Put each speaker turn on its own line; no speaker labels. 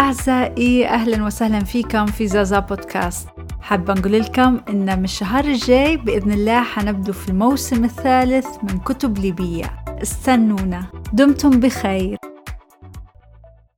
أعزائي أهلا وسهلا فيكم في زازا بودكاست. حابة نقول لكم إن من الشهر الجاي بإذن الله حنبدو في الموسم الثالث من كتب ليبية. استنونا. دمتم بخير.